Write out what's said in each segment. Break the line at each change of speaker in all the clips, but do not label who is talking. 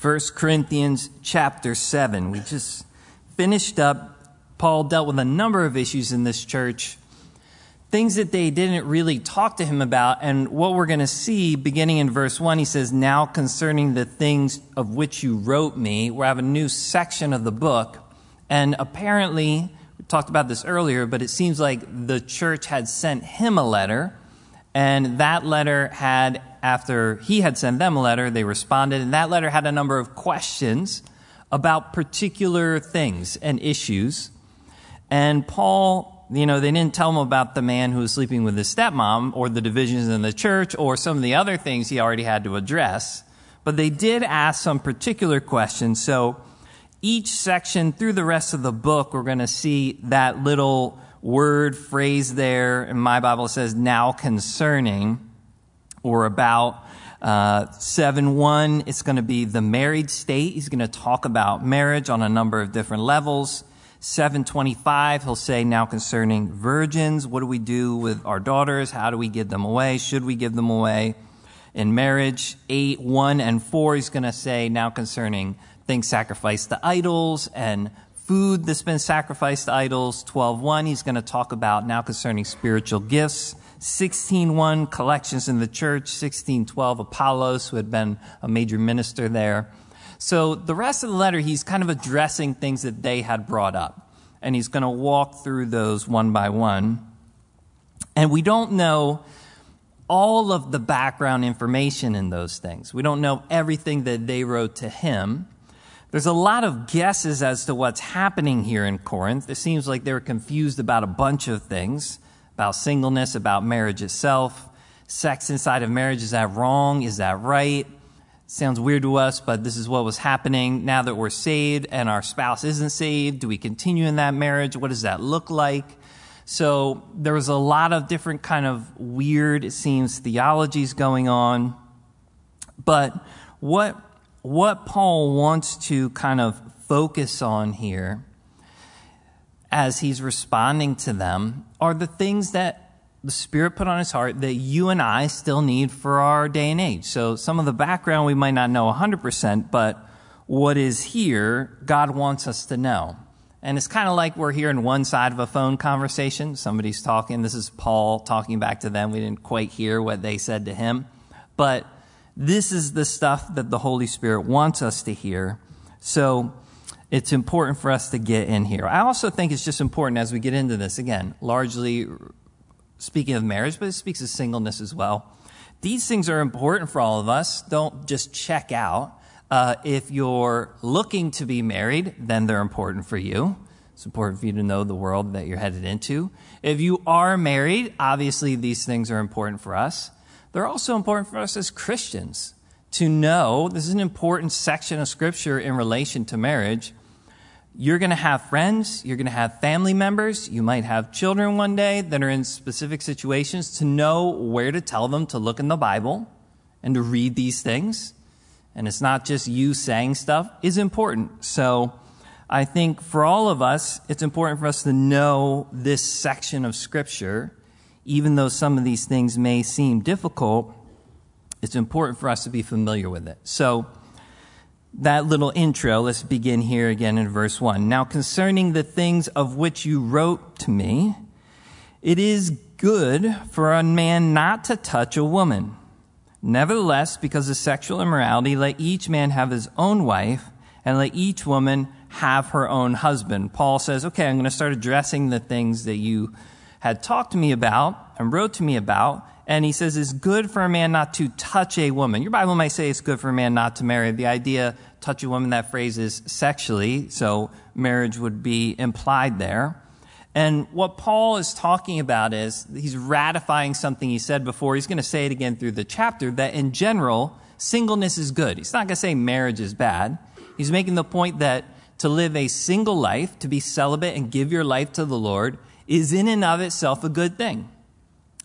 1 Corinthians chapter 7. We just finished up. Paul dealt with a number of issues in this church, things that they didn't really talk to him about. And what we're going to see beginning in verse 1, he says, Now concerning the things of which you wrote me, we have a new section of the book. And apparently, we talked about this earlier, but it seems like the church had sent him a letter and that letter had, after he had sent them a letter, they responded, and that letter had a number of questions about particular things and issues. And Paul, you know, they didn't tell him about the man who was sleeping with his stepmom or the divisions in the church or some of the other things he already had to address. But they did ask some particular questions. So each section through the rest of the book, we're going to see that little word phrase there in my Bible says now concerning or about. Uh, 7 1, it's going to be the married state. He's going to talk about marriage on a number of different levels. 725, he'll say now concerning virgins. What do we do with our daughters? How do we give them away? Should we give them away in marriage? 8, 1 and 4, he's going to say now concerning things sacrificed to idols and food that's been sacrificed to idols. 12.1, he's going to talk about now concerning spiritual gifts. 16.1, collections in the church. 16.12, Apollos, who had been a major minister there. So the rest of the letter, he's kind of addressing things that they had brought up. And he's going to walk through those one by one. And we don't know all of the background information in those things. We don't know everything that they wrote to him. There's a lot of guesses as to what's happening here in Corinth. It seems like they're confused about a bunch of things about singleness, about marriage itself. Sex inside of marriage, is that wrong? Is that right? Sounds weird to us, but this is what was happening. Now that we're saved and our spouse isn't saved, do we continue in that marriage? What does that look like? So there was a lot of different kind of weird, it seems, theologies going on. But what what Paul wants to kind of focus on here as he's responding to them are the things that the Spirit put on his heart that you and I still need for our day and age. So some of the background we might not know 100%, but what is here, God wants us to know. And it's kind of like we're hearing one side of a phone conversation. Somebody's talking. This is Paul talking back to them. We didn't quite hear what they said to him. But this is the stuff that the Holy Spirit wants us to hear. So it's important for us to get in here. I also think it's just important as we get into this, again, largely speaking of marriage, but it speaks of singleness as well. These things are important for all of us. Don't just check out. Uh, if you're looking to be married, then they're important for you. It's important for you to know the world that you're headed into. If you are married, obviously these things are important for us. They're also important for us as Christians to know this is an important section of Scripture in relation to marriage. You're going to have friends, you're going to have family members, you might have children one day that are in specific situations to know where to tell them to look in the Bible and to read these things. And it's not just you saying stuff is important. So I think for all of us, it's important for us to know this section of Scripture even though some of these things may seem difficult, it's important for us to be familiar with it. So, that little intro, let's begin here again in verse 1. Now, concerning the things of which you wrote to me, it is good for a man not to touch a woman. Nevertheless, because of sexual immorality, let each man have his own wife, and let each woman have her own husband. Paul says, okay, I'm going to start addressing the things that you had talked to me about and wrote to me about. And he says it's good for a man not to touch a woman. Your Bible might say it's good for a man not to marry. The idea, touch a woman, that phrase is sexually, so marriage would be implied there. And what Paul is talking about is he's ratifying something he said before. He's going to say it again through the chapter that in general, singleness is good. He's not going to say marriage is bad. He's making the point that to live a single life, to be celibate and give your life to the Lord, is in and of itself a good thing.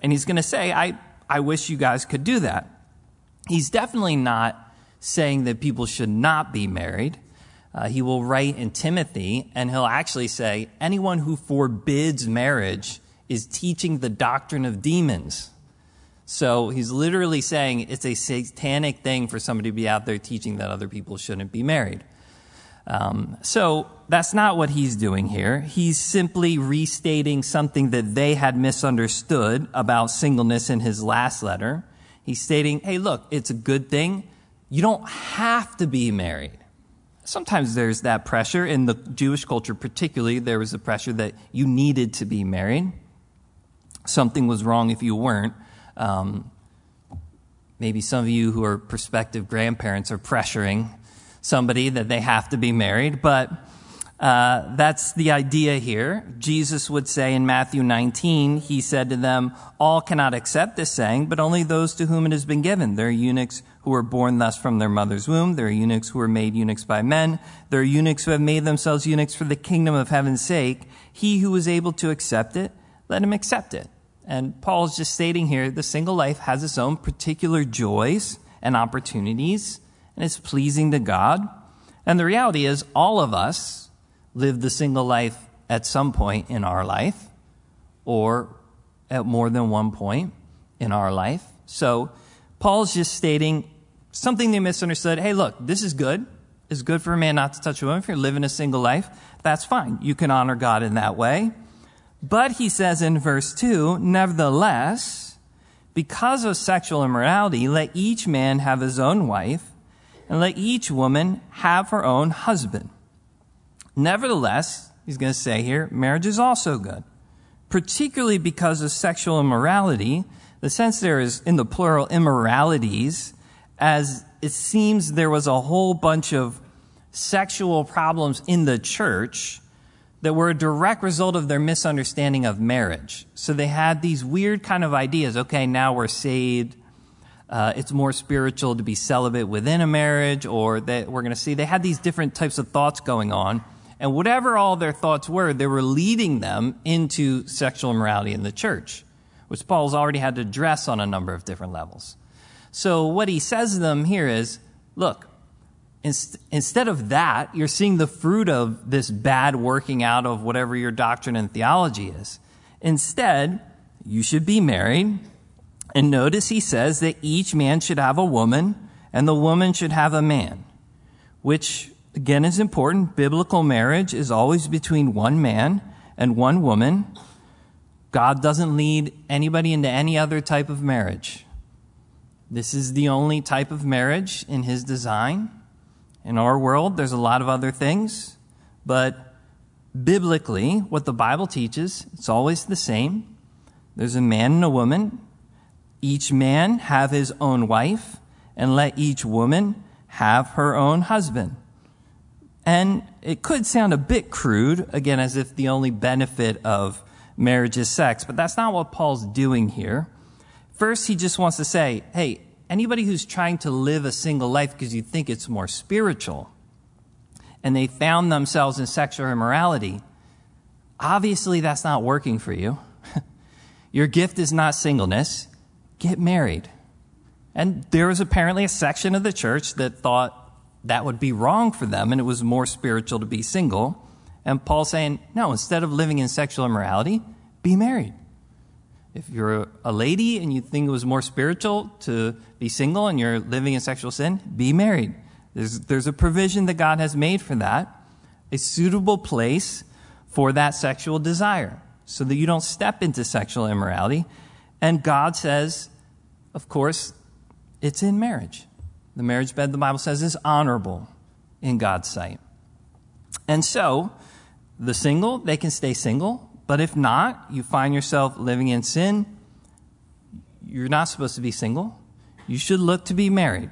And he's going to say, I, I wish you guys could do that. He's definitely not saying that people should not be married. Uh, he will write in Timothy, and he'll actually say, anyone who forbids marriage is teaching the doctrine of demons. So he's literally saying it's a satanic thing for somebody to be out there teaching that other people shouldn't be married. Um, so that's not what he's doing here. He's simply restating something that they had misunderstood about singleness in his last letter. He's stating, hey, look, it's a good thing. You don't have to be married. Sometimes there's that pressure. In the Jewish culture, particularly, there was a pressure that you needed to be married. Something was wrong if you weren't. Um, maybe some of you who are prospective grandparents are pressuring somebody that they have to be married, but uh, that's the idea here. Jesus would say in Matthew 19, he said to them, All cannot accept this saying, but only those to whom it has been given. There are eunuchs who were born thus from their mother's womb. There are eunuchs who were made eunuchs by men. There are eunuchs who have made themselves eunuchs for the kingdom of heaven's sake. He who is able to accept it, let him accept it. And Paul is just stating here the single life has its own particular joys and opportunities, and it's pleasing to God. And the reality is, all of us live the single life at some point in our life, or at more than one point in our life. So, Paul's just stating something they misunderstood. Hey, look, this is good. It's good for a man not to touch a woman. If you're living a single life, that's fine. You can honor God in that way. But he says in verse 2 Nevertheless, because of sexual immorality, let each man have his own wife, and let each woman have her own husband. Nevertheless, he's going to say here, marriage is also good, particularly because of sexual immorality. The sense there is in the plural immoralities, as it seems there was a whole bunch of sexual problems in the church that were a direct result of their misunderstanding of marriage. So they had these weird kind of ideas. Okay, now we're saved. Uh, it's more spiritual to be celibate within a marriage, or that we're going to see. They had these different types of thoughts going on. And whatever all their thoughts were, they were leading them into sexual immorality in the church, which Paul's already had to address on a number of different levels. So what he says to them here is, look, instead of that, you're seeing the fruit of this bad working out of whatever your doctrine and theology is. Instead, you should be married. And notice he says that each man should have a woman and the woman should have a man, which again is important. Biblical marriage is always between one man and one woman. God doesn't lead anybody into any other type of marriage. This is the only type of marriage in his design. In our world, there's a lot of other things, but biblically, what the Bible teaches, it's always the same. There's a man and a woman. Each man have his own wife, and let each woman have her own husband. And it could sound a bit crude, again, as if the only benefit of marriage is sex, but that's not what Paul's doing here. First, he just wants to say, hey, anybody who's trying to live a single life because you think it's more spiritual and they found themselves in sexual immorality, obviously that's not working for you. Your gift is not singleness. Get married. And there was apparently a section of the church that thought that would be wrong for them and it was more spiritual to be single. And Paul's saying, no, instead of living in sexual immorality, be married. If you're a lady and you think it was more spiritual to be single and you're living in sexual sin, be married. There's, there's a provision that God has made for that, a suitable place for that sexual desire so that you don't step into sexual immorality. And God says, of course, it's in marriage. The marriage bed, the Bible says, is honorable in God's sight. And so, the single, they can stay single. But if not, you find yourself living in sin, you're not supposed to be single. You should look to be married.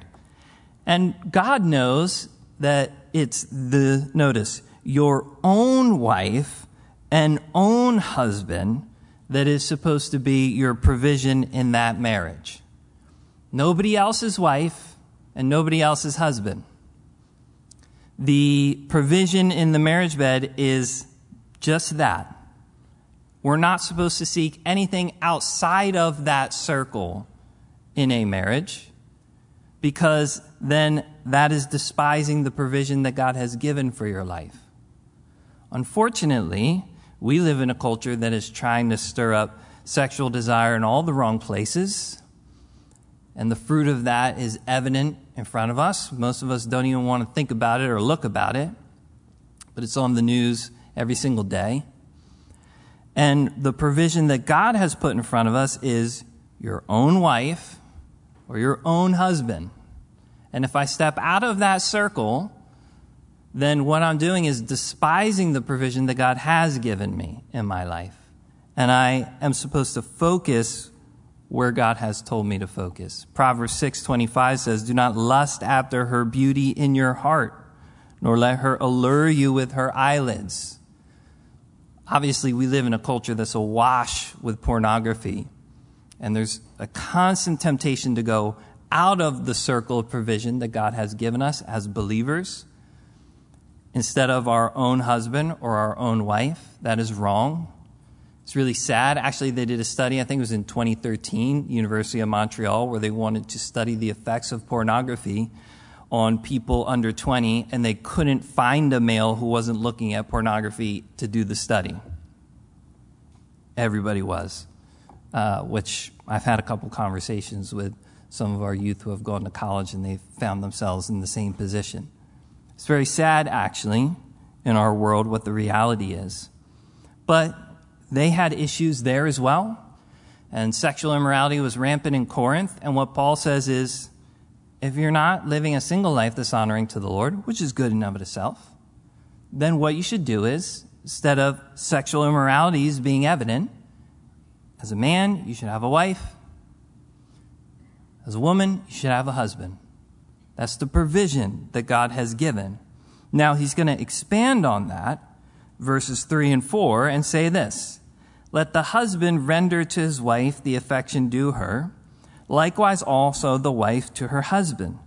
And God knows that it's the, notice, your own wife and own husband that is supposed to be your provision in that marriage. Nobody else's wife and nobody else's husband. The provision in the marriage bed is just that we're not supposed to seek anything outside of that circle in a marriage because then that is despising the provision that God has given for your life. Unfortunately, we live in a culture that is trying to stir up sexual desire in all the wrong places. And the fruit of that is evident in front of us. Most of us don't even want to think about it or look about it, but it's on the news every single day. And the provision that God has put in front of us is your own wife or your own husband. And if I step out of that circle, then what I'm doing is despising the provision that God has given me in my life. And I am supposed to focus where God has told me to focus. Proverbs 6:25 says, "Do not lust after her beauty in your heart, nor let her allure you with her eyelids." Obviously, we live in a culture that's awash with pornography, and there's a constant temptation to go out of the circle of provision that God has given us as believers instead of our own husband or our own wife. That is wrong. It's really sad. Actually, they did a study, I think it was in 2013, University of Montreal, where they wanted to study the effects of pornography on people under 20, and they couldn't find a male who wasn't looking at pornography to do the study. Everybody was, uh, which I've had a couple conversations with some of our youth who have gone to college and they've found themselves in the same position. It's very sad, actually, in our world what the reality is. But they had issues there as well. And sexual immorality was rampant in Corinth. And what Paul says is if you're not living a single life that's honoring to the Lord, which is good in of itself, then what you should do is, instead of sexual immoralities being evident, as a man, you should have a wife. As a woman, you should have a husband. That's the provision that God has given. Now, he's going to expand on that, verses 3 and 4, and say this let the husband render to his wife the affection due her, likewise also the wife to her husband.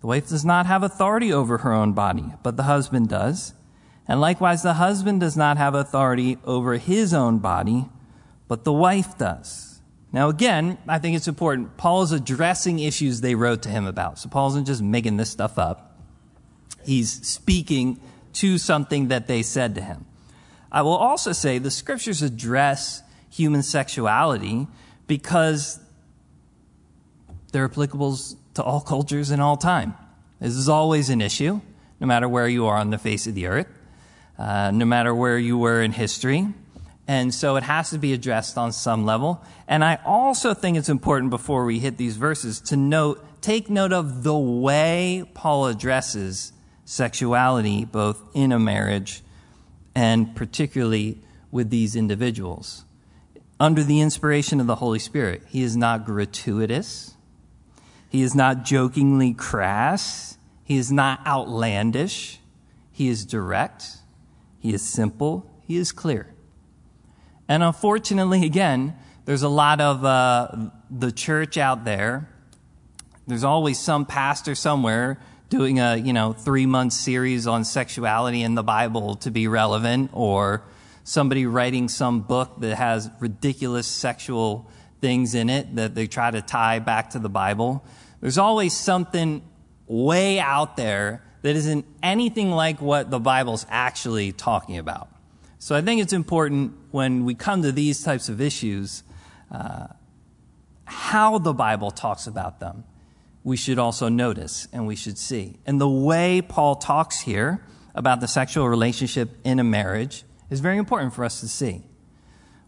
The wife does not have authority over her own body, but the husband does. And likewise, the husband does not have authority over his own body, but the wife does. Now, again, I think it's important. Paul is addressing issues they wrote to him about. So Paul isn't just making this stuff up. He's speaking to something that they said to him. I will also say the scriptures address human sexuality because they're applicable to all cultures and all time. This is always an issue, no matter where you are on the face of the earth, uh, no matter where you were in history. And so it has to be addressed on some level. And I also think it's important before we hit these verses to note, take note of the way Paul addresses sexuality, both in a marriage and particularly with these individuals. Under the inspiration of the Holy Spirit, he is not gratuitous, he is not jokingly crass, he is not outlandish, he is direct, he is simple, he is clear. And unfortunately, again, there's a lot of uh, the church out there. There's always some pastor somewhere doing a you know three month series on sexuality in the Bible to be relevant, or somebody writing some book that has ridiculous sexual things in it that they try to tie back to the Bible. There's always something way out there that isn't anything like what the Bible's actually talking about. So I think it's important when we come to these types of issues, uh, how the Bible talks about them we should also notice and we should see. And the way Paul talks here about the sexual relationship in a marriage is very important for us to see.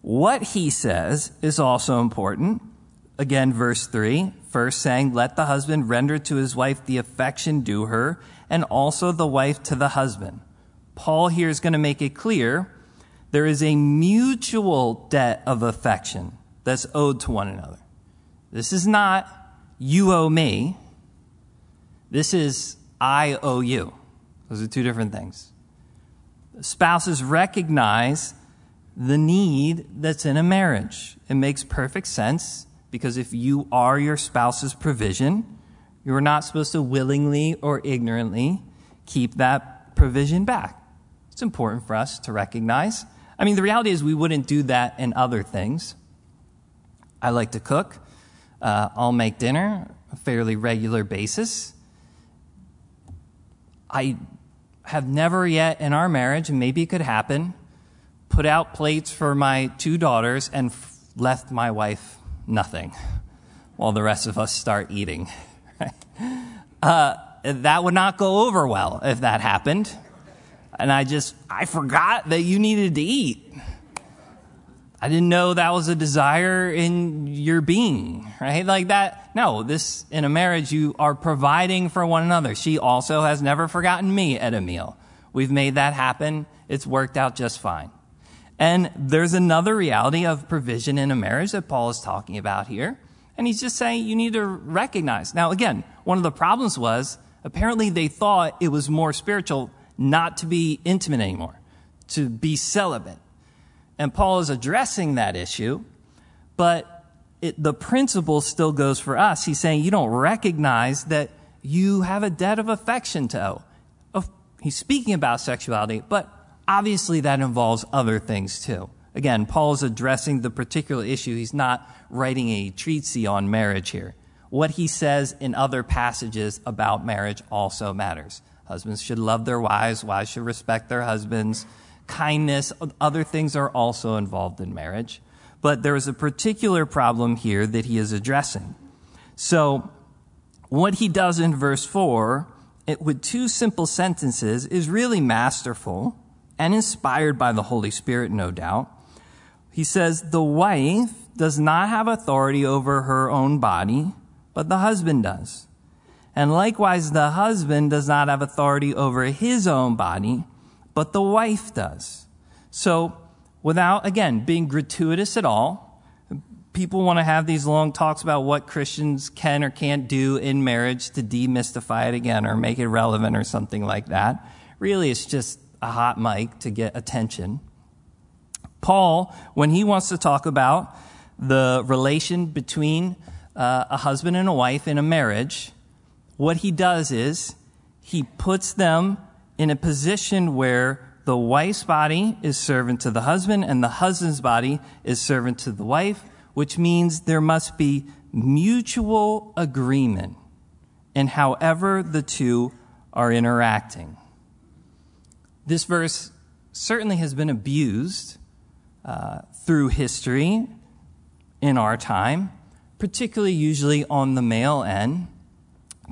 What he says is also important. Again, verse 3, first saying, Let the husband render to his wife the affection due her, and also the wife to the husband. Paul here is going to make it clear there is a mutual debt of affection that's owed to one another. This is not you owe me. This is I owe you. Those are two different things. Spouses recognize the need that's in a marriage. It makes perfect sense because if you are your spouse's provision, you're not supposed to willingly or ignorantly keep that provision back. It's important for us to recognize. I mean, the reality is we wouldn't do that in other things. I like to cook. Uh, I'll make dinner a fairly regular basis. I have never yet in our marriage, and maybe it could happen, put out plates for my two daughters and f- left my wife nothing. while the rest of us start eating. uh, that would not go over well if that happened. And I just, I forgot that you needed to eat. I didn't know that was a desire in your being, right? Like that. No, this, in a marriage, you are providing for one another. She also has never forgotten me at a meal. We've made that happen. It's worked out just fine. And there's another reality of provision in a marriage that Paul is talking about here. And he's just saying you need to recognize. Now, again, one of the problems was apparently they thought it was more spiritual not to be intimate anymore, to be celibate. And Paul is addressing that issue, but it, the principle still goes for us. He's saying you don't recognize that you have a debt of affection to owe. He's speaking about sexuality, but obviously that involves other things too. Again, Paul is addressing the particular issue. He's not writing a treatise on marriage here. What he says in other passages about marriage also matters. Husbands should love their wives, wives should respect their husbands. Kindness, other things are also involved in marriage. But there is a particular problem here that he is addressing. So, what he does in verse 4, it, with two simple sentences, is really masterful and inspired by the Holy Spirit, no doubt. He says, The wife does not have authority over her own body, but the husband does. And likewise, the husband does not have authority over his own body, but the wife does. So, without, again, being gratuitous at all, people want to have these long talks about what Christians can or can't do in marriage to demystify it again or make it relevant or something like that. Really, it's just a hot mic to get attention. Paul, when he wants to talk about the relation between uh, a husband and a wife in a marriage, what he does is he puts them in a position where the wife's body is servant to the husband and the husband's body is servant to the wife, which means there must be mutual agreement in however the two are interacting. This verse certainly has been abused uh, through history in our time, particularly usually on the male end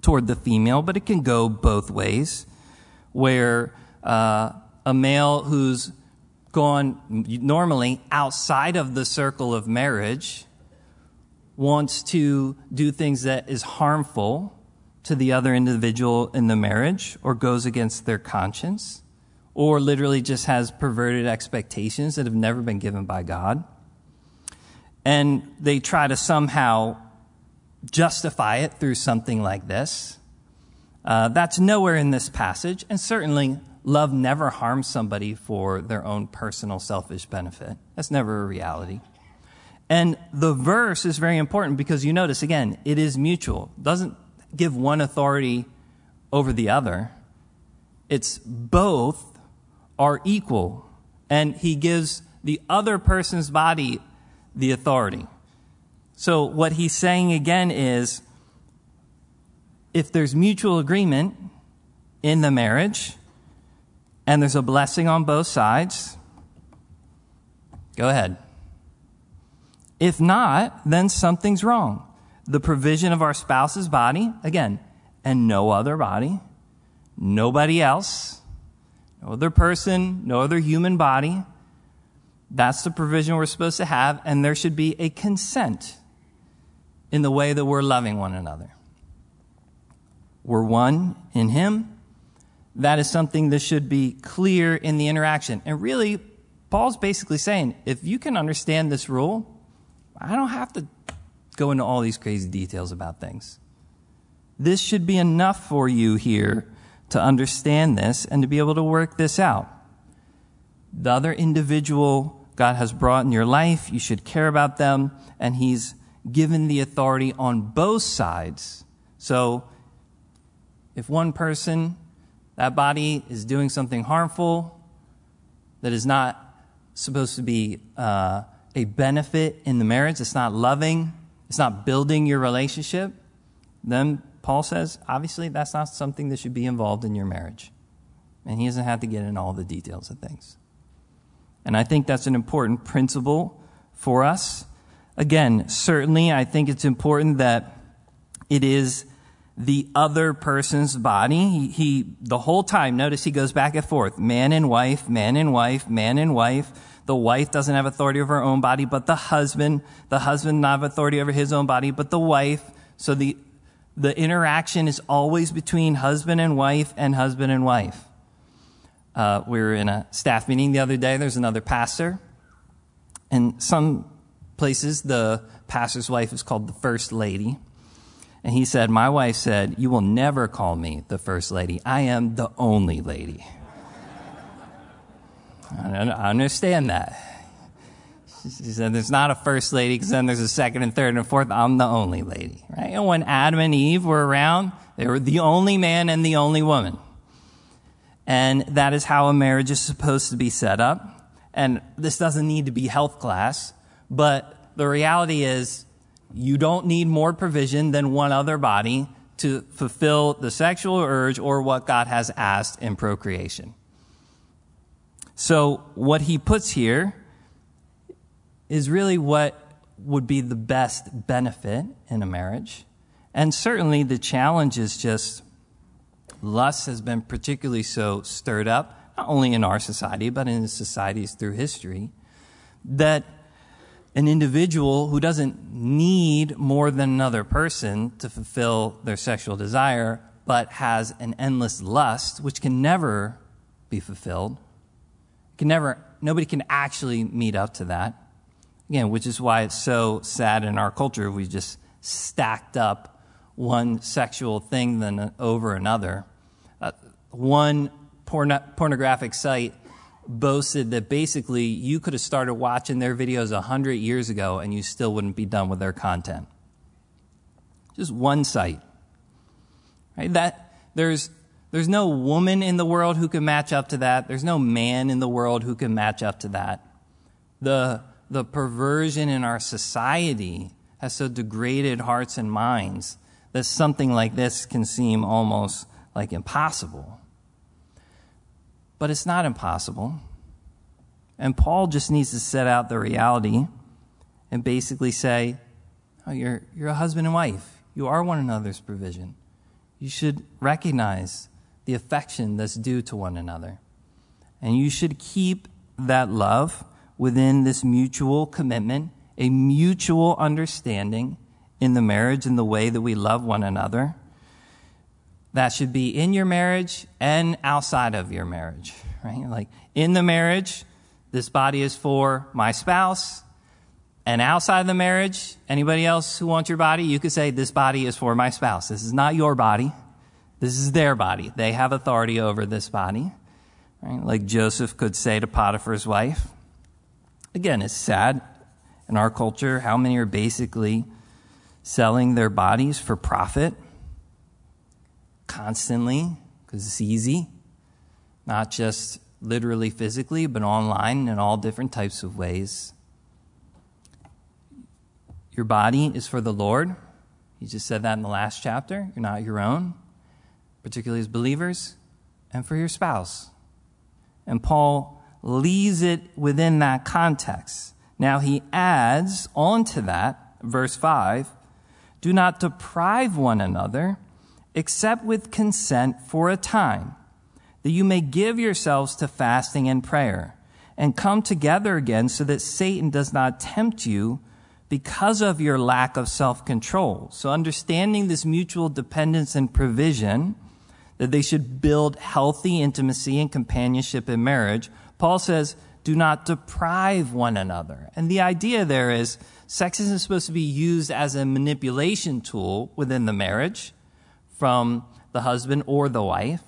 toward the female, but it can go both ways, where uh, a male who's gone normally outside of the circle of marriage wants to do things that is harmful to the other individual in the marriage or goes against their conscience or literally just has perverted expectations that have never been given by God. And they try to somehow justify it through something like this. Uh, that's nowhere in this passage, and certainly love never harms somebody for their own personal selfish benefit. That's never a reality. And the verse is very important because you notice again, it is mutual. It doesn't give one authority over the other. It's both are equal. And he gives the other person's body the authority. So what he's saying again is if there's mutual agreement in the marriage and there's a blessing on both sides, go ahead. If not, then something's wrong. The provision of our spouse's body, again, and no other body, nobody else, no other person, no other human body. That's the provision we're supposed to have, and there should be a consent in the way that we're loving one another. We're one in Him. That is something that should be clear in the interaction. And really, Paul's basically saying if you can understand this rule, I don't have to go into all these crazy details about things. This should be enough for you here to understand this and to be able to work this out. The other individual God has brought in your life, you should care about them, and He's given the authority on both sides. So, if one person, that body, is doing something harmful that is not supposed to be uh, a benefit in the marriage, it's not loving, it's not building your relationship, then Paul says, obviously, that's not something that should be involved in your marriage. And he doesn't have to get in all the details of things. And I think that's an important principle for us Again, certainly, I think it's important that it is the other person's body. He, he, the whole time, notice he goes back and forth. Man and wife, man and wife, man and wife. The wife doesn't have authority over her own body, but the husband, the husband not have authority over his own body, but the wife. So the, the interaction is always between husband and wife and husband and wife. Uh, we were in a staff meeting the other day. There's another pastor. And some places, the pastor's wife is called the first lady. And he said, My wife said, You will never call me the first lady. I am the only lady. I understand that. She said, There's not a first lady because then there's a second and third and a fourth. I'm the only lady. Right? And when Adam and Eve were around, they were the only man and the only woman. And that is how a marriage is supposed to be set up. And this doesn't need to be health class, but the reality is you don't need more provision than one other body to fulfill the sexual urge or what God has asked in procreation. So, what he puts here is really what would be the best benefit in a marriage. And certainly the challenge is just lust has been particularly so stirred up, not only in our society, but in societies through history, that an individual who doesn't need more than another person to fulfill their sexual desire, but has an endless lust, which can never be fulfilled, can never, nobody can actually meet up to that. Again, which is why it's so sad in our culture. We just stacked up one sexual thing than over another. Uh, one porn- pornographic site boasted that basically you could have started watching their videos 100 years ago and you still wouldn't be done with their content. Just one site. Right? That there's there's no woman in the world who can match up to that. There's no man in the world who can match up to that. The the perversion in our society has so degraded hearts and minds that something like this can seem almost like impossible. But it's not impossible. And Paul just needs to set out the reality and basically say, oh, you're, you're a husband and wife. You are one another's provision. You should recognize the affection that's due to one another. And you should keep that love within this mutual commitment, a mutual understanding in the marriage and the way that we love one another that should be in your marriage and outside of your marriage, right? Like in the marriage, this body is for my spouse. And outside of the marriage, anybody else who wants your body, you could say, This body is for my spouse. This is not your body. This is their body. They have authority over this body. Right? Like Joseph could say to Potiphar's wife. Again, it's sad in our culture how many are basically selling their bodies for profit constantly because it's easy, not just literally physically, but online in all different types of ways. Your body is for the Lord. He just said that in the last chapter. You're not your own, particularly as believers, and for your spouse. And Paul leaves it within that context. Now he adds on to that, verse 5 do not deprive one another except with consent for a time, that you may give yourselves to fasting and prayer, and come together again so that Satan does not tempt you because of your lack of self control. So, understanding this mutual dependence and provision, that they should build healthy intimacy and companionship in marriage, Paul says, do not deprive one another. And the idea there is sex isn't supposed to be used as a manipulation tool within the marriage from the husband or the wife.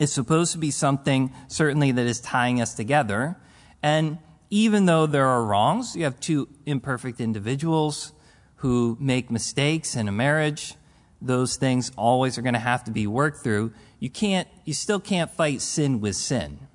It's supposed to be something, certainly, that is tying us together. And even though there are wrongs, you have two imperfect individuals who make mistakes in a marriage. Those things always are going to have to be worked through. You can't, you still can't fight sin with sin.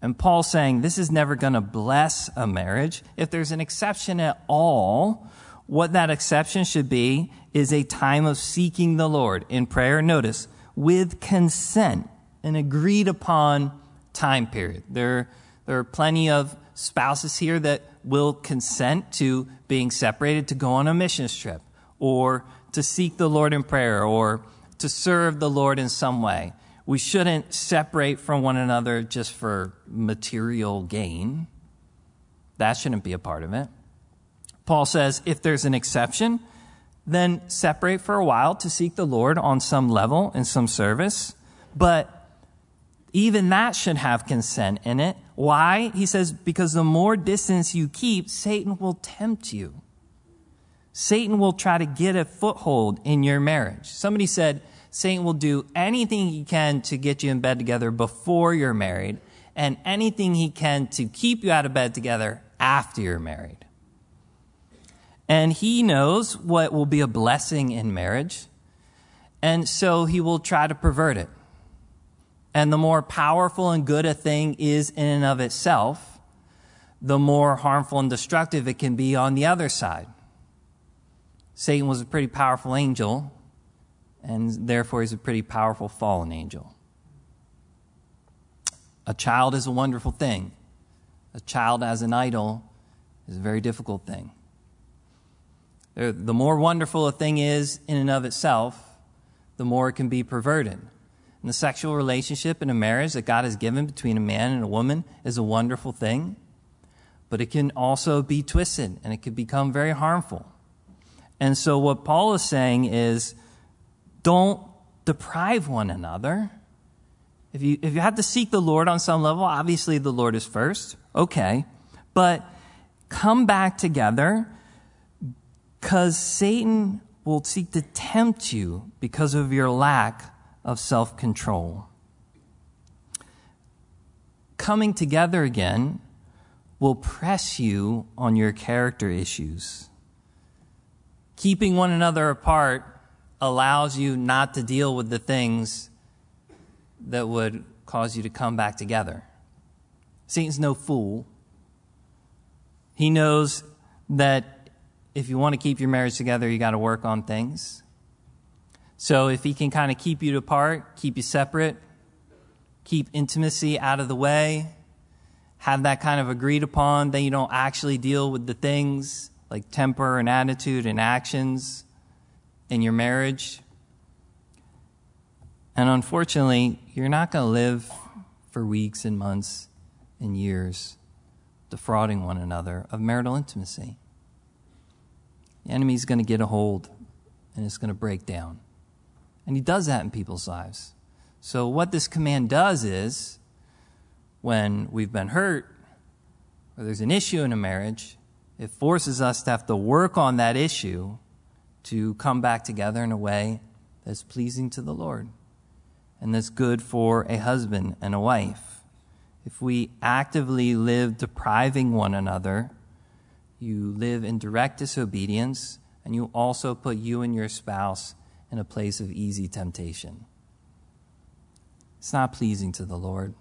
And Paul's saying this is never going to bless a marriage. If there's an exception at all, what that exception should be is a time of seeking the Lord in prayer. Notice, with consent, an agreed upon time period. There, There are plenty of spouses here that will consent to being separated to go on a missions trip or to seek the Lord in prayer or to serve the Lord in some way. We shouldn't separate from one another just for material gain. That shouldn't be a part of it. Paul says if there's an exception, then separate for a while to seek the Lord on some level in some service. But even that should have consent in it. Why? He says, because the more distance you keep, Satan will tempt you. Satan will try to get a foothold in your marriage. Somebody said, Satan will do anything he can to get you in bed together before you're married, and anything he can to keep you out of bed together after you're married. And he knows what will be a blessing in marriage. And so he will try to pervert it. And the more powerful and good a thing is in and of itself, the more harmful and destructive it can be on the other side. Satan was a pretty powerful angel, and therefore he's a pretty powerful fallen angel. A child is a wonderful thing. A child as an idol is a very difficult thing. The more wonderful a thing is in and of itself, the more it can be perverted. And the sexual relationship in a marriage that God has given between a man and a woman is a wonderful thing, but it can also be twisted and it can become very harmful. And so, what Paul is saying is don't deprive one another. If you, if you have to seek the Lord on some level, obviously the Lord is first, okay, but come back together because Satan will seek to tempt you because of your lack of self control. Coming together again will press you on your character issues. Keeping one another apart allows you not to deal with the things that would cause you to come back together. Satan's no fool. He knows that if you want to keep your marriage together, you got to work on things. So if he can kind of keep you apart, keep you separate, keep intimacy out of the way, have that kind of agreed upon, then you don't actually deal with the things like temper and attitude and actions in your marriage. And unfortunately, you're not going to live for weeks and months and years defrauding one another of marital intimacy. The enemy's going to get a hold and it's going to break down. And he does that in people's lives. So, what this command does is when we've been hurt or there's an issue in a marriage, it forces us to have to work on that issue to come back together in a way that's pleasing to the Lord and that's good for a husband and a wife. If we actively live depriving one another, you live in direct disobedience, and you also put you and your spouse in a place of easy temptation. It's not pleasing to the Lord.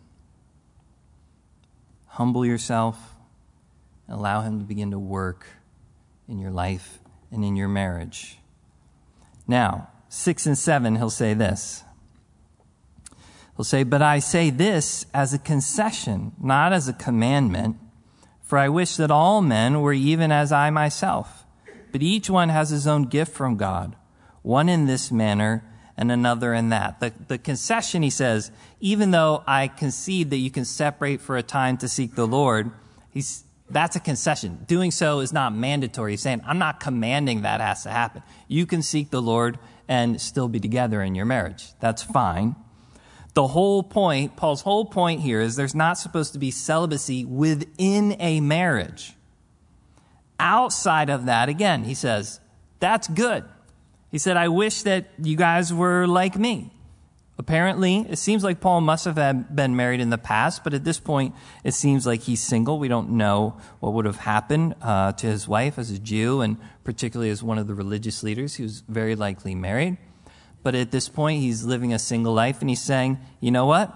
Humble yourself and allow Him to begin to work in your life and in your marriage. Now, six and seven, he'll say this. He'll say, But I say this as a concession, not as a commandment. For I wish that all men were even as I myself. But each one has his own gift from God, one in this manner and another in that. The, the concession, he says, even though I concede that you can separate for a time to seek the Lord, he's, that's a concession. Doing so is not mandatory. He's saying, I'm not commanding that has to happen. You can seek the Lord and still be together in your marriage. That's fine. The whole point, Paul's whole point here is there's not supposed to be celibacy within a marriage. Outside of that, again, he says, that's good. He said, I wish that you guys were like me. Apparently, it seems like Paul must have been married in the past, but at this point, it seems like he's single. We don't know what would have happened uh, to his wife as a Jew, and particularly as one of the religious leaders. He was very likely married. But at this point, he's living a single life and he's saying, you know what?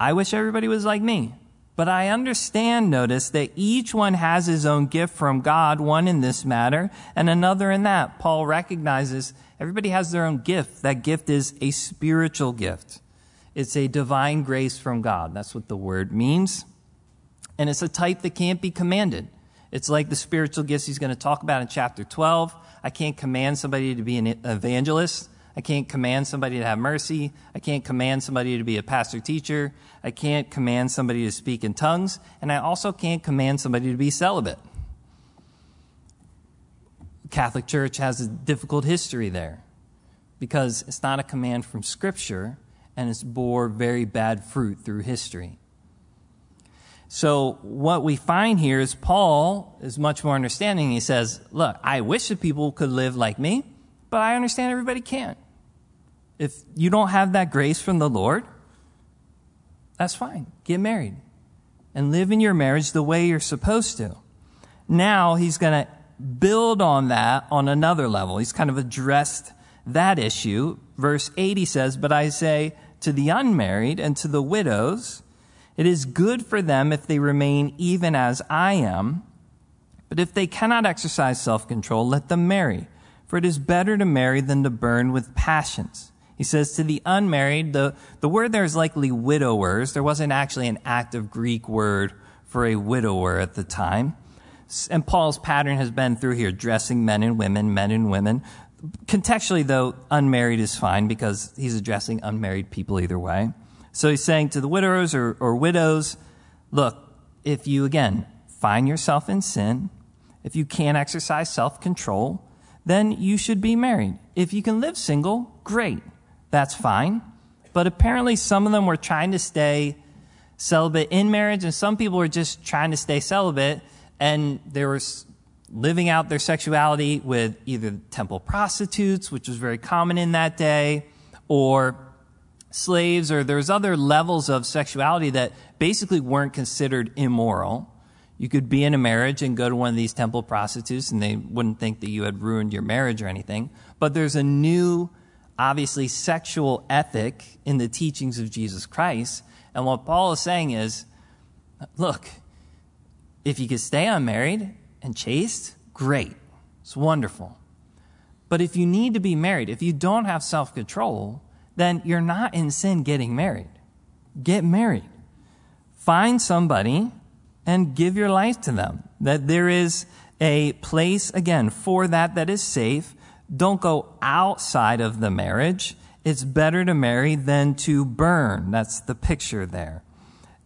I wish everybody was like me. But I understand, notice, that each one has his own gift from God, one in this matter and another in that. Paul recognizes everybody has their own gift. That gift is a spiritual gift. It's a divine grace from God. That's what the word means. And it's a type that can't be commanded. It's like the spiritual gifts he's going to talk about in chapter 12. I can't command somebody to be an evangelist. I can't command somebody to have mercy. I can't command somebody to be a pastor teacher. I can't command somebody to speak in tongues. And I also can't command somebody to be celibate. Catholic Church has a difficult history there because it's not a command from Scripture and it's bore very bad fruit through history. So, what we find here is Paul is much more understanding. He says, Look, I wish that people could live like me, but I understand everybody can't. If you don't have that grace from the Lord, that's fine. Get married and live in your marriage the way you're supposed to. Now, he's going to build on that on another level. He's kind of addressed that issue. Verse 80 says, But I say to the unmarried and to the widows, it is good for them if they remain even as I am. But if they cannot exercise self control, let them marry. For it is better to marry than to burn with passions. He says to the unmarried, the, the word there is likely widowers. There wasn't actually an active Greek word for a widower at the time. And Paul's pattern has been through here dressing men and women, men and women. Contextually, though, unmarried is fine because he's addressing unmarried people either way. So he's saying to the widowers or, or widows, look, if you, again, find yourself in sin, if you can't exercise self control, then you should be married. If you can live single, great. That's fine. But apparently, some of them were trying to stay celibate in marriage, and some people were just trying to stay celibate, and they were living out their sexuality with either temple prostitutes, which was very common in that day, or slaves, or there's other levels of sexuality that basically weren't considered immoral. You could be in a marriage and go to one of these temple prostitutes, and they wouldn't think that you had ruined your marriage or anything. But there's a new, obviously, sexual ethic in the teachings of Jesus Christ. And what Paul is saying is look, if you could stay unmarried and chaste, great. It's wonderful. But if you need to be married, if you don't have self control, then you're not in sin getting married. Get married. Find somebody and give your life to them. That there is a place, again, for that that is safe. Don't go outside of the marriage. It's better to marry than to burn. That's the picture there.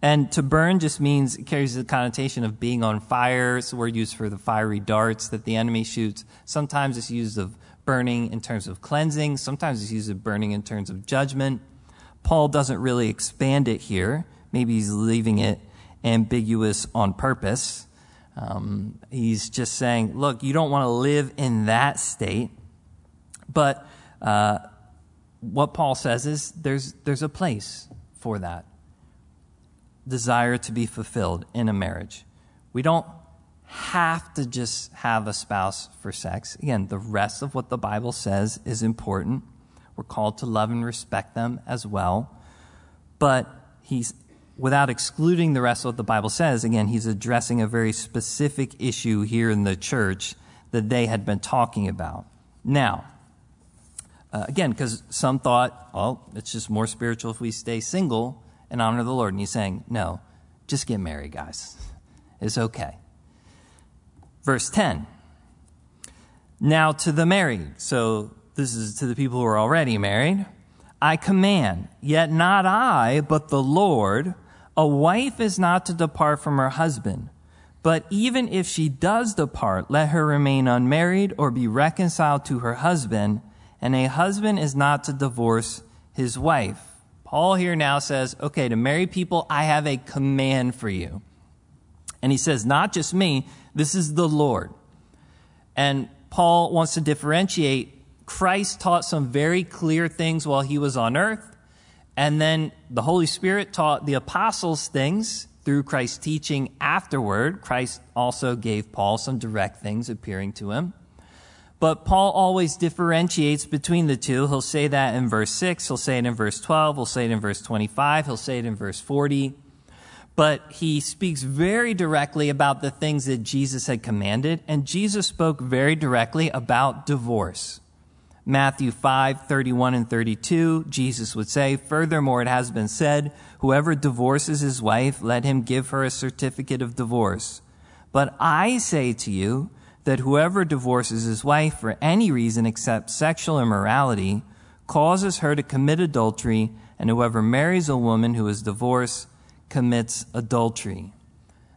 And to burn just means, it carries the connotation of being on fire. It's a word used for the fiery darts that the enemy shoots. Sometimes it's used of burning in terms of cleansing. Sometimes it's used of burning in terms of judgment. Paul doesn't really expand it here. Maybe he's leaving it ambiguous on purpose. Um, he's just saying, look, you don't want to live in that state. But uh, what Paul says is there's, there's a place for that desire to be fulfilled in a marriage. We don't have to just have a spouse for sex. Again, the rest of what the Bible says is important. We're called to love and respect them as well. But he's, without excluding the rest of what the Bible says, again, he's addressing a very specific issue here in the church that they had been talking about. Now, uh, again, because some thought, well, it's just more spiritual if we stay single and honor the Lord. And he's saying, no, just get married, guys. It's okay. Verse 10. Now to the married. So this is to the people who are already married. I command, yet not I, but the Lord, a wife is not to depart from her husband. But even if she does depart, let her remain unmarried or be reconciled to her husband, and a husband is not to divorce his wife. Paul here now says, okay, to married people, I have a command for you. And he says, not just me, this is the Lord. And Paul wants to differentiate. Christ taught some very clear things while he was on earth. And then the Holy Spirit taught the apostles things through Christ's teaching afterward. Christ also gave Paul some direct things appearing to him. But Paul always differentiates between the two. He'll say that in verse 6, he'll say it in verse 12, he'll say it in verse 25, he'll say it in verse 40 but he speaks very directly about the things that Jesus had commanded, and Jesus spoke very directly about divorce. Matthew 5, 31 and 32, Jesus would say, Furthermore, it has been said, Whoever divorces his wife, let him give her a certificate of divorce. But I say to you that whoever divorces his wife for any reason except sexual immorality causes her to commit adultery, and whoever marries a woman who is divorced commits adultery.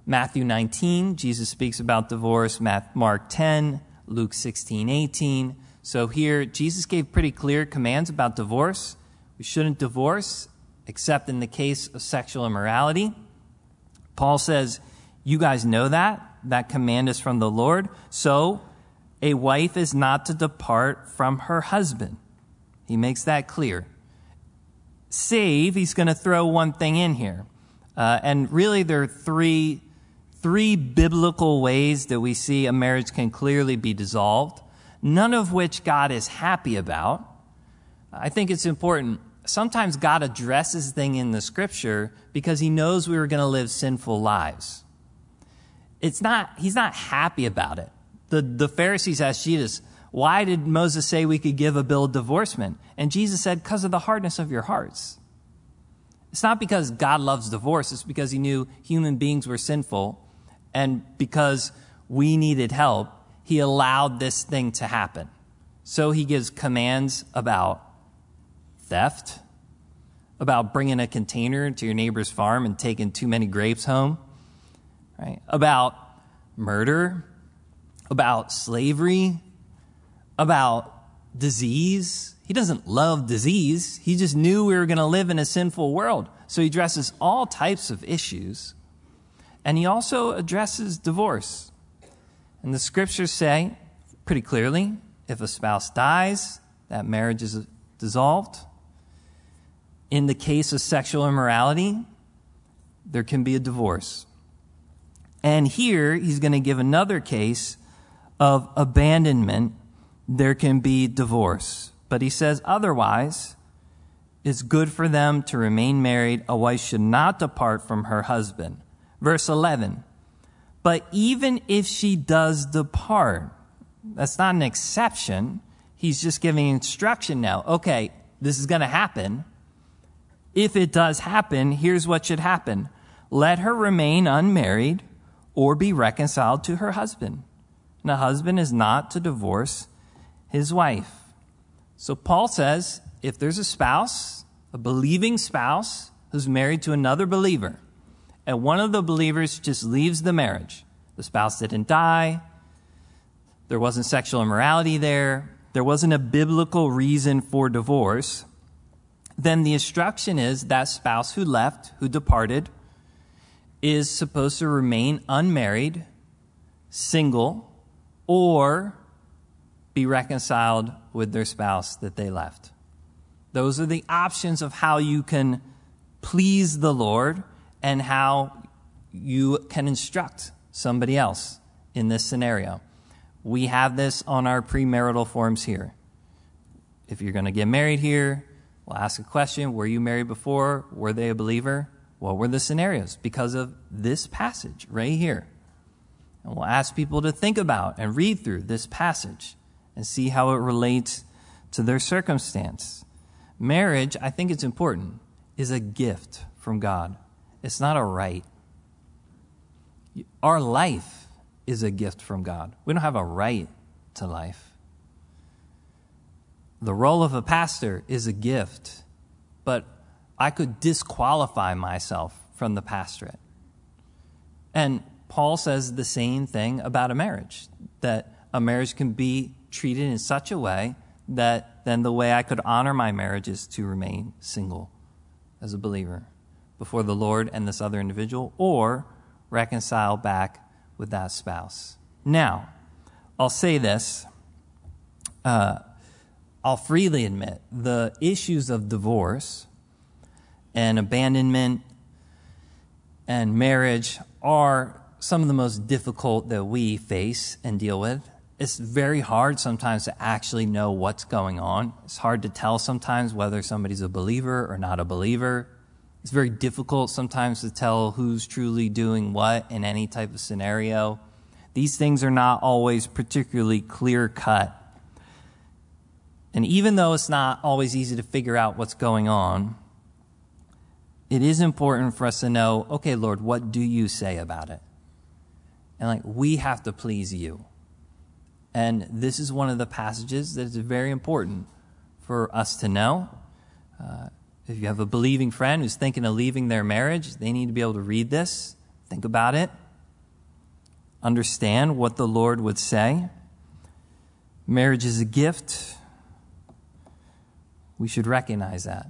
Matthew 19, Jesus speaks about divorce. Mark 10, Luke 16, 18. So here, Jesus gave pretty clear commands about divorce. We shouldn't divorce except in the case of sexual immorality. Paul says, You guys know that. That command is from the Lord. So a wife is not to depart from her husband. He makes that clear. Save, he's going to throw one thing in here. Uh, and really, there are three, three biblical ways that we see a marriage can clearly be dissolved none of which God is happy about. I think it's important. Sometimes God addresses things in the scripture because he knows we were going to live sinful lives. It's not, he's not happy about it. The, the Pharisees asked Jesus, why did Moses say we could give a bill of divorcement? And Jesus said, because of the hardness of your hearts. It's not because God loves divorce, it's because he knew human beings were sinful and because we needed help he allowed this thing to happen. So he gives commands about theft, about bringing a container to your neighbor's farm and taking too many grapes home, right? About murder, about slavery, about disease. He doesn't love disease. He just knew we were going to live in a sinful world. So he addresses all types of issues. And he also addresses divorce. And the scriptures say pretty clearly if a spouse dies, that marriage is dissolved. In the case of sexual immorality, there can be a divorce. And here he's going to give another case of abandonment. There can be divorce. But he says otherwise, it's good for them to remain married. A wife should not depart from her husband. Verse 11 but even if she does depart, that's not an exception. He's just giving instruction now. Okay, this is going to happen. If it does happen, here's what should happen let her remain unmarried or be reconciled to her husband. And a husband is not to divorce his wife. So Paul says if there's a spouse, a believing spouse, who's married to another believer, and one of the believers just leaves the marriage. The spouse didn't die. There wasn't sexual immorality there. There wasn't a biblical reason for divorce. Then the instruction is that spouse who left, who departed, is supposed to remain unmarried, single, or be reconciled with their spouse that they left. Those are the options of how you can please the Lord and how you can instruct somebody else in this scenario. We have this on our premarital forms here. If you're going to get married here, we'll ask a question Were you married before? Were they a believer? What were the scenarios? Because of this passage right here. And we'll ask people to think about and read through this passage and see how it relates to their circumstance. Marriage, I think it's important, is a gift from God. It's not a right. Our life is a gift from God. We don't have a right to life. The role of a pastor is a gift, but I could disqualify myself from the pastorate. And Paul says the same thing about a marriage that a marriage can be treated in such a way that then the way I could honor my marriage is to remain single as a believer before the Lord and this other individual, or reconcile back with that spouse. Now, I'll say this. Uh, I'll freely admit the issues of divorce and abandonment and marriage are some of the most difficult that we face and deal with. It's very hard sometimes to actually know what's going on. It's hard to tell sometimes whether somebody's a believer or not a believer. It's very difficult sometimes to tell who's truly doing what in any type of scenario. These things are not always particularly clear cut. And even though it's not always easy to figure out what's going on, it is important for us to know okay, Lord, what do you say about it? And like, we have to please you. And this is one of the passages that is very important for us to know. Uh, if you have a believing friend who's thinking of leaving their marriage, they need to be able to read this, think about it, understand what the Lord would say. Marriage is a gift. We should recognize that.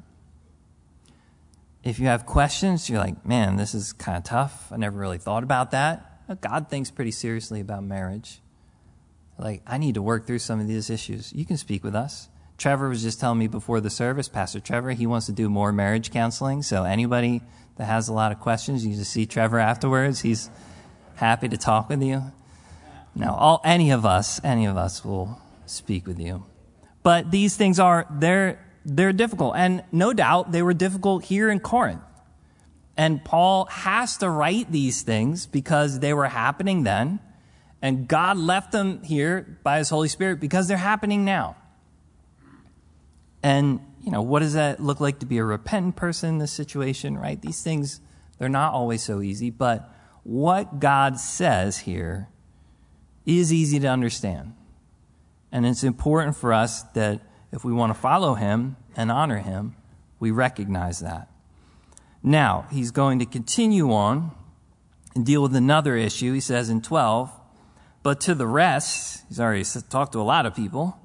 If you have questions, you're like, man, this is kind of tough. I never really thought about that. God thinks pretty seriously about marriage. Like, I need to work through some of these issues. You can speak with us. Trevor was just telling me before the service, Pastor Trevor, he wants to do more marriage counseling. So anybody that has a lot of questions, you just see Trevor afterwards. He's happy to talk with you. Now, all any of us, any of us will speak with you. But these things are they're they're difficult, and no doubt they were difficult here in Corinth. And Paul has to write these things because they were happening then, and God left them here by His Holy Spirit because they're happening now. And, you know, what does that look like to be a repentant person in this situation, right? These things, they're not always so easy, but what God says here is easy to understand. And it's important for us that if we want to follow Him and honor Him, we recognize that. Now, he's going to continue on and deal with another issue. He says in 12, but to the rest, he's already talked to a lot of people.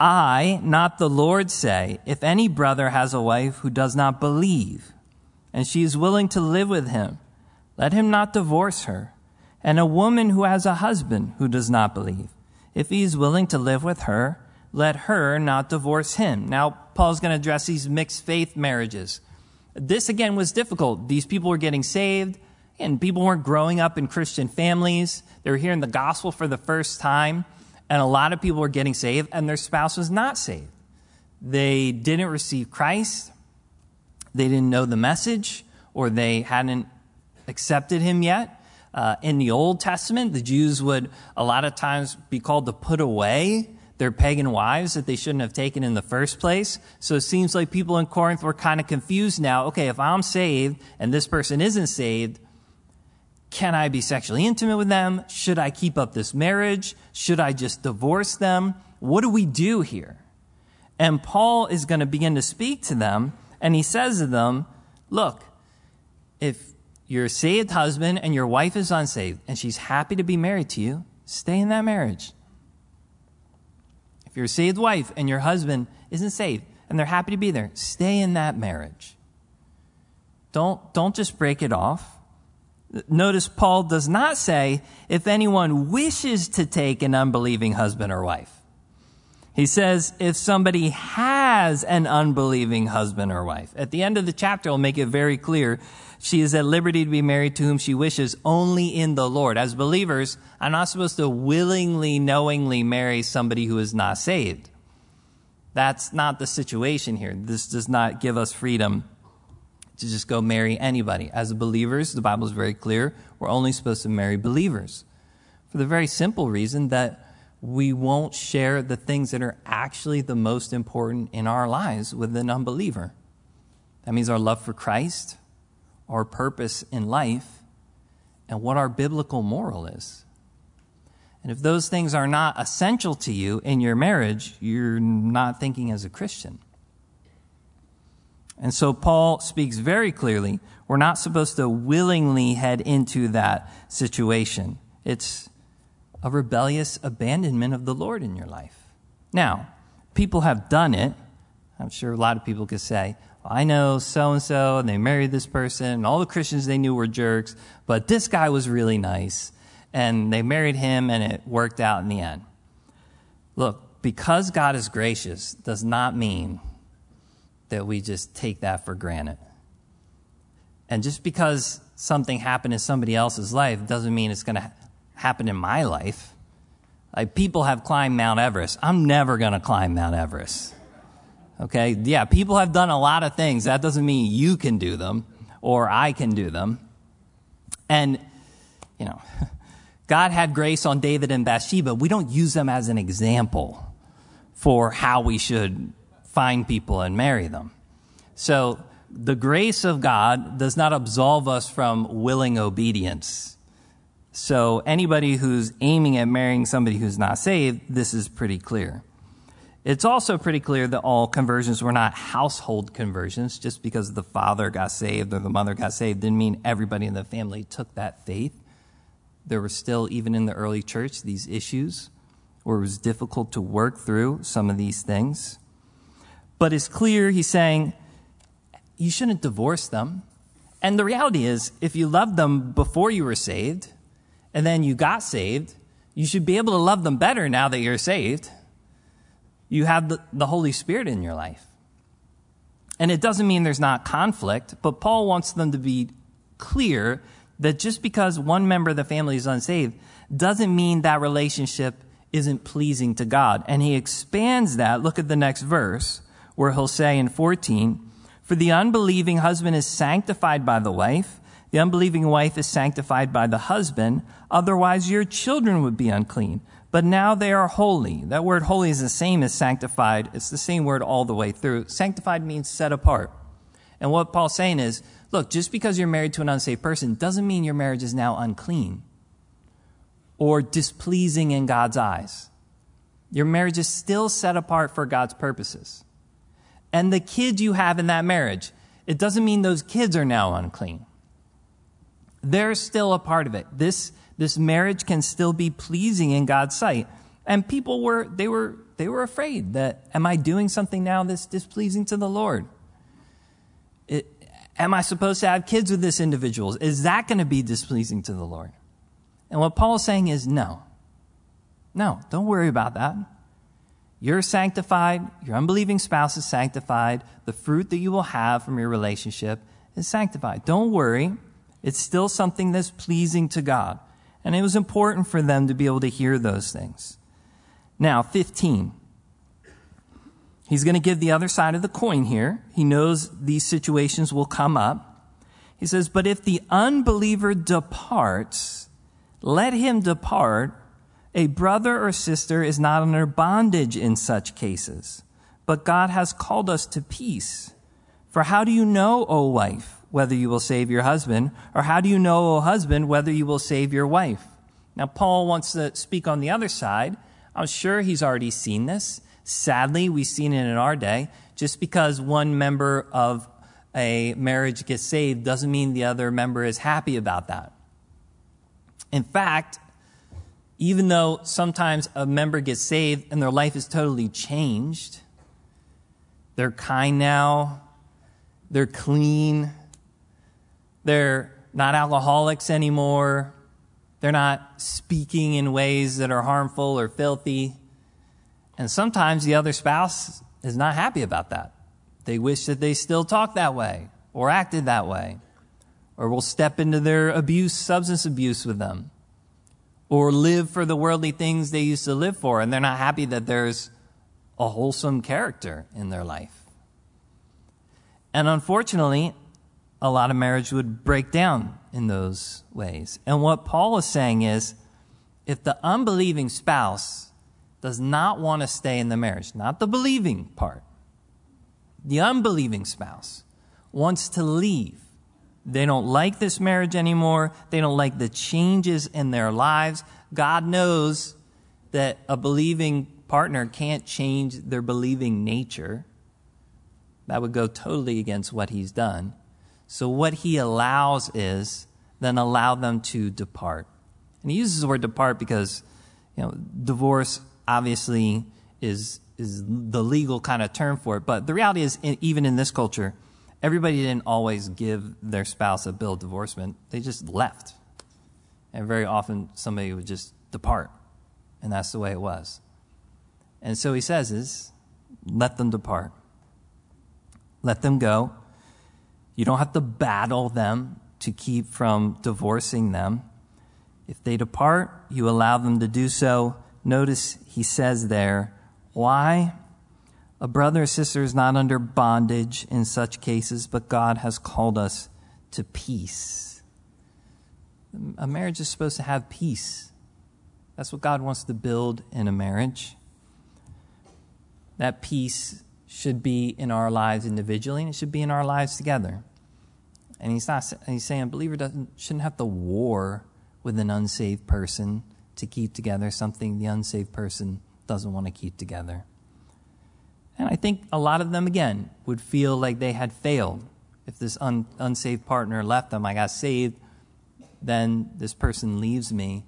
I, not the Lord, say, if any brother has a wife who does not believe, and she is willing to live with him, let him not divorce her. And a woman who has a husband who does not believe, if he is willing to live with her, let her not divorce him. Now, Paul's going to address these mixed faith marriages. This again was difficult. These people were getting saved, and people weren't growing up in Christian families. They were hearing the gospel for the first time. And a lot of people were getting saved, and their spouse was not saved. They didn't receive Christ, they didn't know the message, or they hadn't accepted him yet. Uh, in the Old Testament, the Jews would a lot of times be called to put away their pagan wives that they shouldn't have taken in the first place. So it seems like people in Corinth were kind of confused now. Okay, if I'm saved and this person isn't saved, can I be sexually intimate with them? Should I keep up this marriage? Should I just divorce them? What do we do here? And Paul is going to begin to speak to them, and he says to them, Look, if you're a saved husband and your wife is unsaved, and she's happy to be married to you, stay in that marriage. A saved wife and your husband isn't saved and they're happy to be there, stay in that marriage. Don't, don't just break it off. Notice Paul does not say if anyone wishes to take an unbelieving husband or wife. He says if somebody has an unbelieving husband or wife. At the end of the chapter, he'll make it very clear she is at liberty to be married to whom she wishes only in the Lord. As believers, I'm not supposed to willingly, knowingly marry somebody who is not saved. That's not the situation here. This does not give us freedom to just go marry anybody. As believers, the Bible is very clear, we're only supposed to marry believers. For the very simple reason that we won't share the things that are actually the most important in our lives with an unbeliever. That means our love for Christ, our purpose in life, and what our biblical moral is. And if those things are not essential to you in your marriage, you're not thinking as a Christian. And so Paul speaks very clearly we're not supposed to willingly head into that situation. It's a rebellious abandonment of the Lord in your life. Now, people have done it. I'm sure a lot of people could say, I know so and so, and they married this person, and all the Christians they knew were jerks, but this guy was really nice, and they married him, and it worked out in the end. Look, because God is gracious does not mean that we just take that for granted. And just because something happened in somebody else's life doesn't mean it's going to happen in my life. Like people have climbed Mount Everest. I'm never going to climb Mount Everest. Okay? Yeah, people have done a lot of things. That doesn't mean you can do them or I can do them. And, you know, God had grace on David and Bathsheba. We don't use them as an example for how we should find people and marry them. So the grace of God does not absolve us from willing obedience. So anybody who's aiming at marrying somebody who's not saved, this is pretty clear. It's also pretty clear that all conversions were not household conversions. Just because the father got saved or the mother got saved didn't mean everybody in the family took that faith. There were still, even in the early church, these issues where it was difficult to work through some of these things. But it's clear he's saying you shouldn't divorce them. And the reality is, if you loved them before you were saved and then you got saved, you should be able to love them better now that you're saved you have the, the Holy Spirit in your life. And it doesn't mean there's not conflict, but Paul wants them to be clear that just because one member of the family is unsaved doesn't mean that relationship isn't pleasing to God. And he expands that. Look at the next verse where he'll say in 14, For the unbelieving husband is sanctified by the wife, the unbelieving wife is sanctified by the husband, otherwise your children would be unclean but now they are holy. That word holy is the same as sanctified. It's the same word all the way through. Sanctified means set apart. And what Paul's saying is, look, just because you're married to an unsaved person doesn't mean your marriage is now unclean or displeasing in God's eyes. Your marriage is still set apart for God's purposes. And the kids you have in that marriage, it doesn't mean those kids are now unclean. They're still a part of it. This this marriage can still be pleasing in God's sight. And people were, they were, they were afraid that, am I doing something now that's displeasing to the Lord? It, am I supposed to have kids with this individual? Is that going to be displeasing to the Lord? And what Paul is saying is no. No, don't worry about that. You're sanctified. Your unbelieving spouse is sanctified. The fruit that you will have from your relationship is sanctified. Don't worry. It's still something that's pleasing to God. And it was important for them to be able to hear those things. Now, 15. He's going to give the other side of the coin here. He knows these situations will come up. He says, But if the unbeliever departs, let him depart. A brother or sister is not under bondage in such cases, but God has called us to peace. For how do you know, O wife? Whether you will save your husband, or how do you know, O husband, whether you will save your wife? Now, Paul wants to speak on the other side. I'm sure he's already seen this. Sadly, we've seen it in our day. Just because one member of a marriage gets saved doesn't mean the other member is happy about that. In fact, even though sometimes a member gets saved and their life is totally changed, they're kind now, they're clean, they're not alcoholics anymore. They're not speaking in ways that are harmful or filthy. And sometimes the other spouse is not happy about that. They wish that they still talked that way or acted that way or will step into their abuse, substance abuse with them or live for the worldly things they used to live for. And they're not happy that there's a wholesome character in their life. And unfortunately, a lot of marriage would break down in those ways. And what Paul is saying is if the unbelieving spouse does not want to stay in the marriage, not the believing part, the unbelieving spouse wants to leave. They don't like this marriage anymore. They don't like the changes in their lives. God knows that a believing partner can't change their believing nature. That would go totally against what he's done. So what he allows is then allow them to depart. And he uses the word depart because, you know, divorce obviously is, is the legal kind of term for it. But the reality is, even in this culture, everybody didn't always give their spouse a bill of divorcement. They just left. And very often somebody would just depart. And that's the way it was. And so he says is, let them depart. Let them go you don't have to battle them to keep from divorcing them. If they depart, you allow them to do so. Notice he says there, why? A brother or sister is not under bondage in such cases, but God has called us to peace. A marriage is supposed to have peace. That's what God wants to build in a marriage. that peace should be in our lives individually and it should be in our lives together. And he's not he's saying a believer doesn't shouldn't have to war with an unsaved person to keep together something the unsaved person doesn't want to keep together. And I think a lot of them again would feel like they had failed if this un, unsaved partner left them. I got saved, then this person leaves me,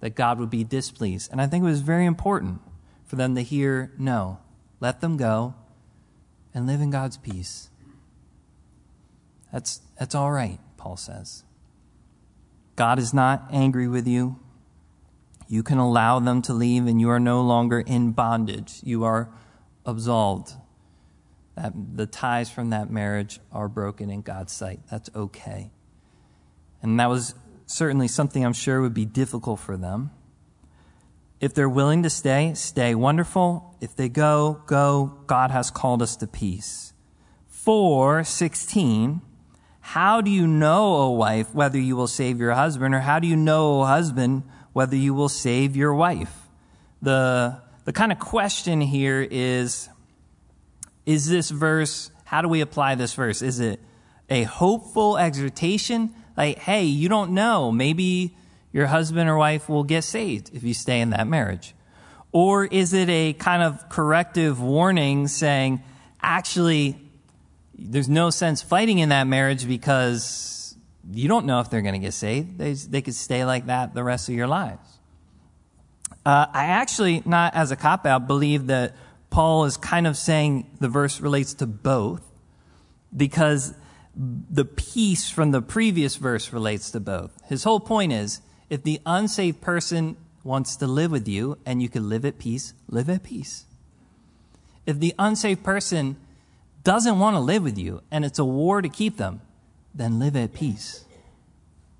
that God would be displeased. And I think it was very important for them to hear no, let them go and live in God's peace. That's, that's all right, Paul says. God is not angry with you. You can allow them to leave, and you are no longer in bondage. You are absolved. That the ties from that marriage are broken in God's sight. That's okay. And that was certainly something I'm sure would be difficult for them. If they're willing to stay, stay. Wonderful. If they go, go. God has called us to peace. 416. How do you know, O wife, whether you will save your husband, or how do you know, O husband, whether you will save your wife? The, the kind of question here is Is this verse, how do we apply this verse? Is it a hopeful exhortation? Like, hey, you don't know. Maybe your husband or wife will get saved if you stay in that marriage? Or is it a kind of corrective warning saying, actually, there's no sense fighting in that marriage because you don't know if they're going to get saved. They, they could stay like that the rest of your lives. Uh, I actually, not as a cop out, believe that Paul is kind of saying the verse relates to both because the peace from the previous verse relates to both. His whole point is if the unsaved person wants to live with you and you can live at peace, live at peace. If the unsaved person doesn't want to live with you and it's a war to keep them, then live at peace.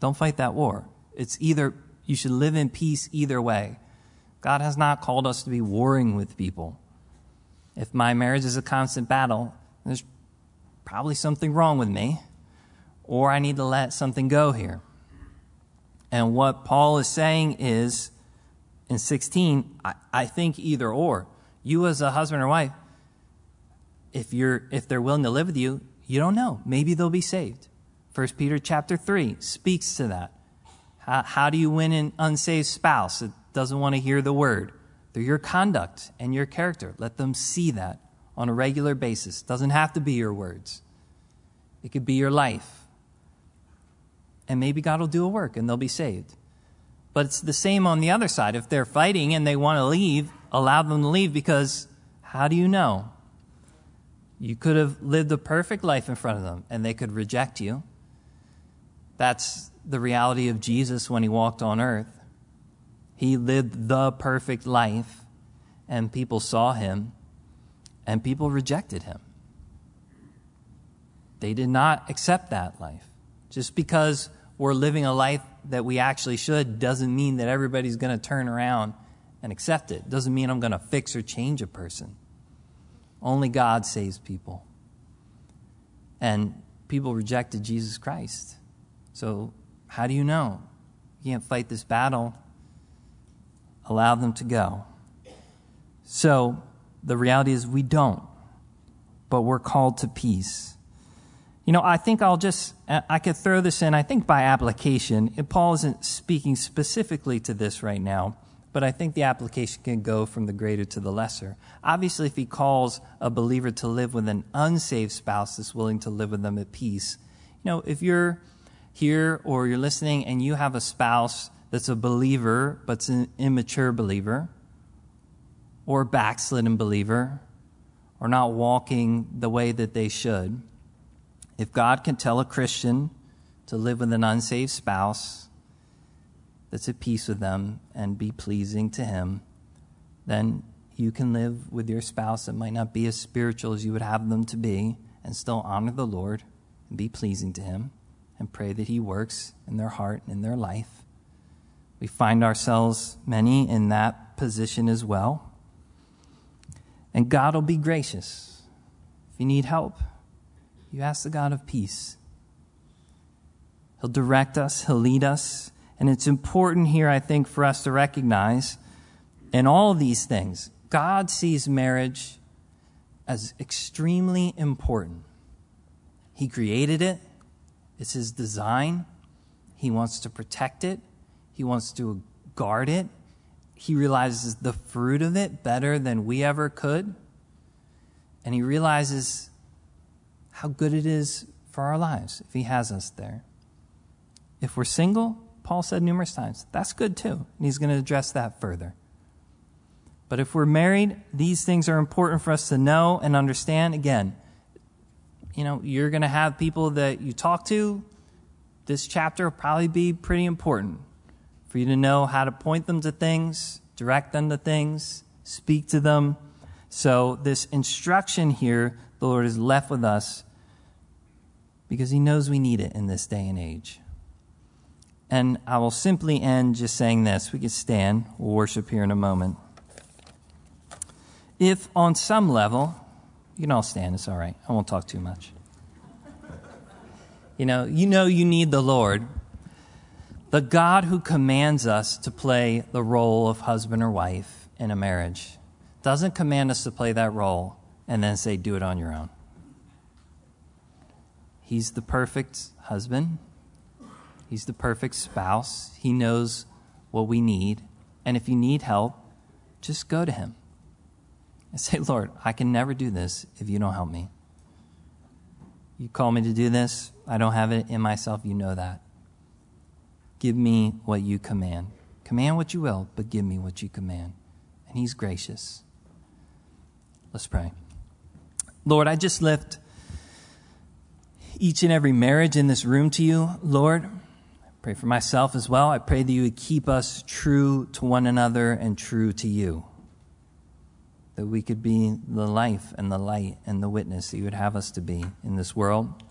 Don't fight that war. It's either, you should live in peace either way. God has not called us to be warring with people. If my marriage is a constant battle, there's probably something wrong with me, or I need to let something go here. And what Paul is saying is in 16, I, I think either or. You as a husband or wife, if you're if they're willing to live with you, you don't know. Maybe they'll be saved. First Peter chapter 3 speaks to that. How, how do you win an unsaved spouse that doesn't want to hear the word? Through your conduct and your character. Let them see that on a regular basis. Doesn't have to be your words. It could be your life and maybe God will do a work and they'll be saved. But it's the same on the other side. If they're fighting and they want to leave, allow them to leave because how do you know? You could have lived a perfect life in front of them and they could reject you. That's the reality of Jesus when he walked on earth. He lived the perfect life and people saw him and people rejected him. They did not accept that life. Just because we're living a life that we actually should doesn't mean that everybody's going to turn around and accept it. Doesn't mean I'm going to fix or change a person. Only God saves people. And people rejected Jesus Christ. So, how do you know? You can't fight this battle. Allow them to go. So, the reality is we don't, but we're called to peace. You know, I think I'll just, uh, I could throw this in, I think by application. Paul isn't speaking specifically to this right now, but I think the application can go from the greater to the lesser. Obviously, if he calls a believer to live with an unsaved spouse that's willing to live with them at peace, you know, if you're here or you're listening and you have a spouse that's a believer but's an immature believer, or backslidden believer, or not walking the way that they should, if God can tell a Christian to live with an unsaved spouse that's at peace with them and be pleasing to Him, then you can live with your spouse that might not be as spiritual as you would have them to be and still honor the Lord and be pleasing to Him and pray that He works in their heart and in their life. We find ourselves, many, in that position as well. And God will be gracious. If you need help, you ask the God of peace. He'll direct us, He'll lead us. And it's important here, I think, for us to recognize in all these things, God sees marriage as extremely important. He created it, it's His design. He wants to protect it, He wants to guard it. He realizes the fruit of it better than we ever could. And He realizes how good it is for our lives if He has us there. If we're single, Paul said numerous times, that's good too. And he's going to address that further. But if we're married, these things are important for us to know and understand. Again, you know, you're going to have people that you talk to. This chapter will probably be pretty important for you to know how to point them to things, direct them to things, speak to them. So, this instruction here, the Lord has left with us because He knows we need it in this day and age. And I will simply end just saying this. We can stand, we'll worship here in a moment. If on some level, you can all stand, it's all right. I won't talk too much. You know, you know you need the Lord. The God who commands us to play the role of husband or wife in a marriage doesn't command us to play that role and then say, do it on your own. He's the perfect husband. He's the perfect spouse. He knows what we need. And if you need help, just go to Him and say, Lord, I can never do this if you don't help me. You call me to do this. I don't have it in myself. You know that. Give me what you command. Command what you will, but give me what you command. And He's gracious. Let's pray. Lord, I just lift each and every marriage in this room to you, Lord. I pray for myself as well. I pray that you would keep us true to one another and true to you. That we could be the life and the light and the witness that you would have us to be in this world.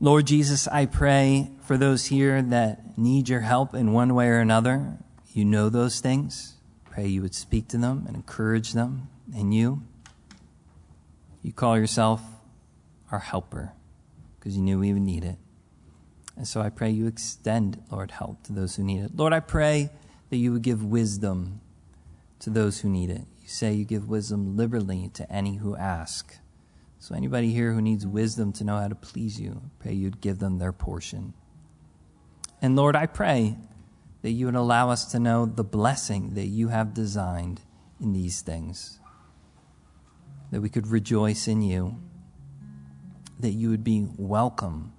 Lord Jesus, I pray for those here that need your help in one way or another. You know those things. Pray you would speak to them and encourage them in you. You call yourself our helper because you knew we would need it. And so I pray you extend, Lord, help to those who need it. Lord, I pray that you would give wisdom to those who need it. You say you give wisdom liberally to any who ask. So anybody here who needs wisdom to know how to please you, I pray you'd give them their portion. And Lord, I pray that you would allow us to know the blessing that you have designed in these things. That we could rejoice in you. That you would be welcome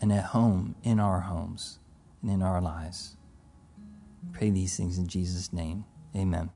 and at home in our homes and in our lives. Pray these things in Jesus' name. Amen.